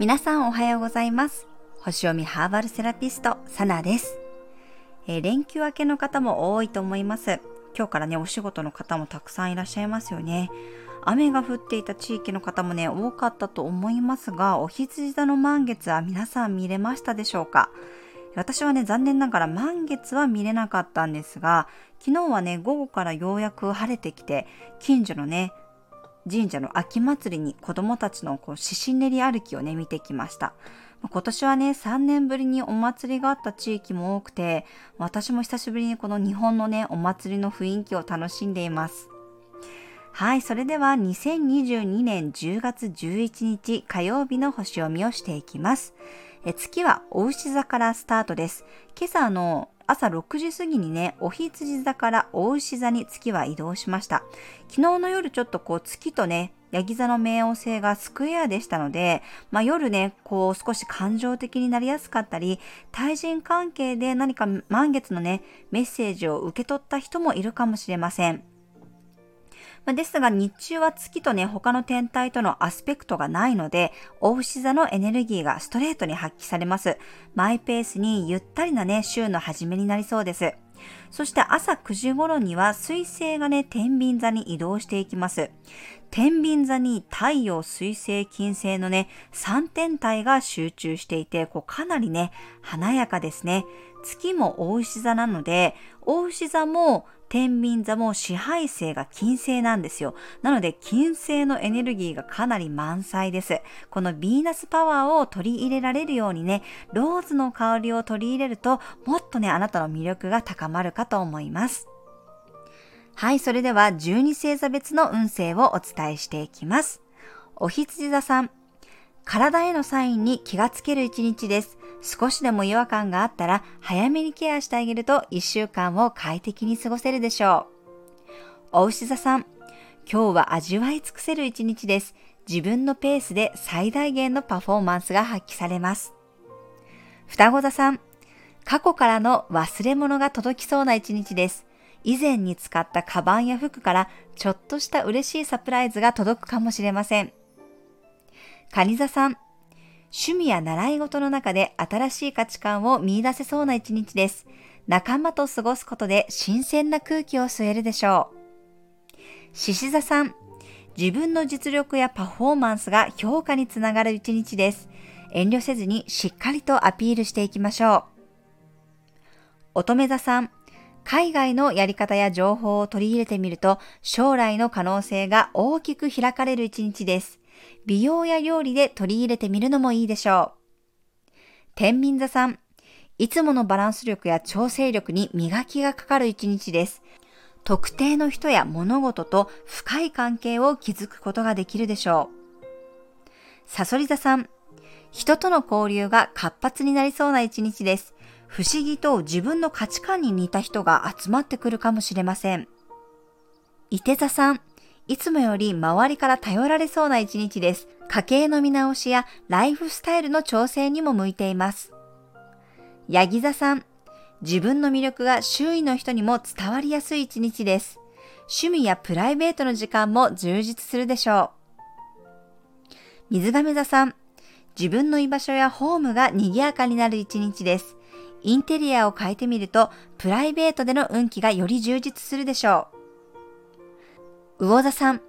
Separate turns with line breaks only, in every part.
皆さんおはようございます。星読みハーバルセラピスト、サナです、えー、連休明けの方も多いと思います。今日からね、お仕事の方もたくさんいらっしゃいますよね。雨が降っていた地域の方もね、多かったと思いますが、お羊座の満月は皆さん見れましたでしょうか？私はね、残念ながら満月は見れなかったんですが、昨日はね、午後からようやく晴れてきて、近所のね、神社の秋祭りに子供たちのこう獅子練り歩きをね、見てきました。今年はね、3年ぶりにお祭りがあった地域も多くて、私も久しぶりにこの日本のね、お祭りの雰囲気を楽しんでいます。はい、それでは2022年10月11日火曜日の星読みをしていきます。え月はお牛座からスタートです。今朝の朝6時過ぎにね、お羊座からお牛座に月は移動しました。昨日の夜ちょっとこう月とね、ヤギ座の冥王星がスクエアでしたので、まあ、夜ね、こう少し感情的になりやすかったり、対人関係で何か満月のね、メッセージを受け取った人もいるかもしれません。ですが日中は月とね、他の天体とのアスペクトがないので、大牛座のエネルギーがストレートに発揮されます。マイペースにゆったりなね、週の初めになりそうです。そして朝9時頃には水星がね、天秤座に移動していきます。天秤座に太陽、水星、金星のね、3天体が集中していて、こうかなりね、華やかですね。月も大牛座なので、大牛座も天秤座も支配星が金星なんですよ。なので金星のエネルギーがかなり満載です。このヴィーナスパワーを取り入れられるようにね、ローズの香りを取り入れると、もっとね、あなたの魅力が高まるかと思います。はい、それでは12星座別の運勢をお伝えしていきます。お羊座さん、体へのサインに気がつける一日です。少しでも違和感があったら早めにケアしてあげると一週間を快適に過ごせるでしょう。お牛座さん、今日は味わい尽くせる一日です。自分のペースで最大限のパフォーマンスが発揮されます。双子座さん、過去からの忘れ物が届きそうな一日です。以前に使ったカバンや服からちょっとした嬉しいサプライズが届くかもしれません。蟹座さん、趣味や習い事の中で新しい価値観を見出せそうな一日です。仲間と過ごすことで新鮮な空気を吸えるでしょう。獅子座さん、自分の実力やパフォーマンスが評価につながる一日です。遠慮せずにしっかりとアピールしていきましょう。乙女座さん、海外のやり方や情報を取り入れてみると将来の可能性が大きく開かれる一日です。美容や料理で取り入れてみるのもいいでしょう。天秤座さん、いつものバランス力や調整力に磨きがかかる一日です。特定の人や物事と深い関係を築くことができるでしょう。サソリ座さん、人との交流が活発になりそうな一日です。不思議と自分の価値観に似た人が集まってくるかもしれません。伊手座さん、いつもより周りから頼られそうな一日です。家計の見直しやライフスタイルの調整にも向いています。ヤギ座さん、自分の魅力が周囲の人にも伝わりやすい一日です。趣味やプライベートの時間も充実するでしょう。水亀座さん、自分の居場所やホームが賑やかになる一日です。インテリアを変えてみると、プライベートでの運気がより充実するでしょう。魚座さん、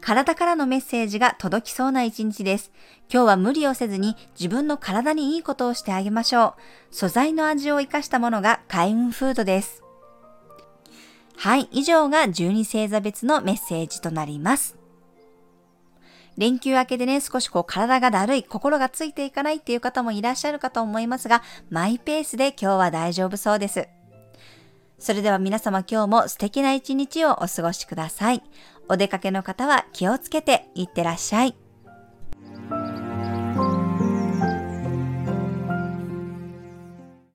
体からのメッセージが届きそうな一日です。今日は無理をせずに自分の体にいいことをしてあげましょう。素材の味を活かしたものが開運フードです。はい、以上が12星座別のメッセージとなります。連休明けでね、少しこう体がだるい、心がついていかないっていう方もいらっしゃるかと思いますが、マイペースで今日は大丈夫そうです。それでは皆様今日も素敵な一日をお過ごしください。お出かけの方は気をつけていってらっしゃい。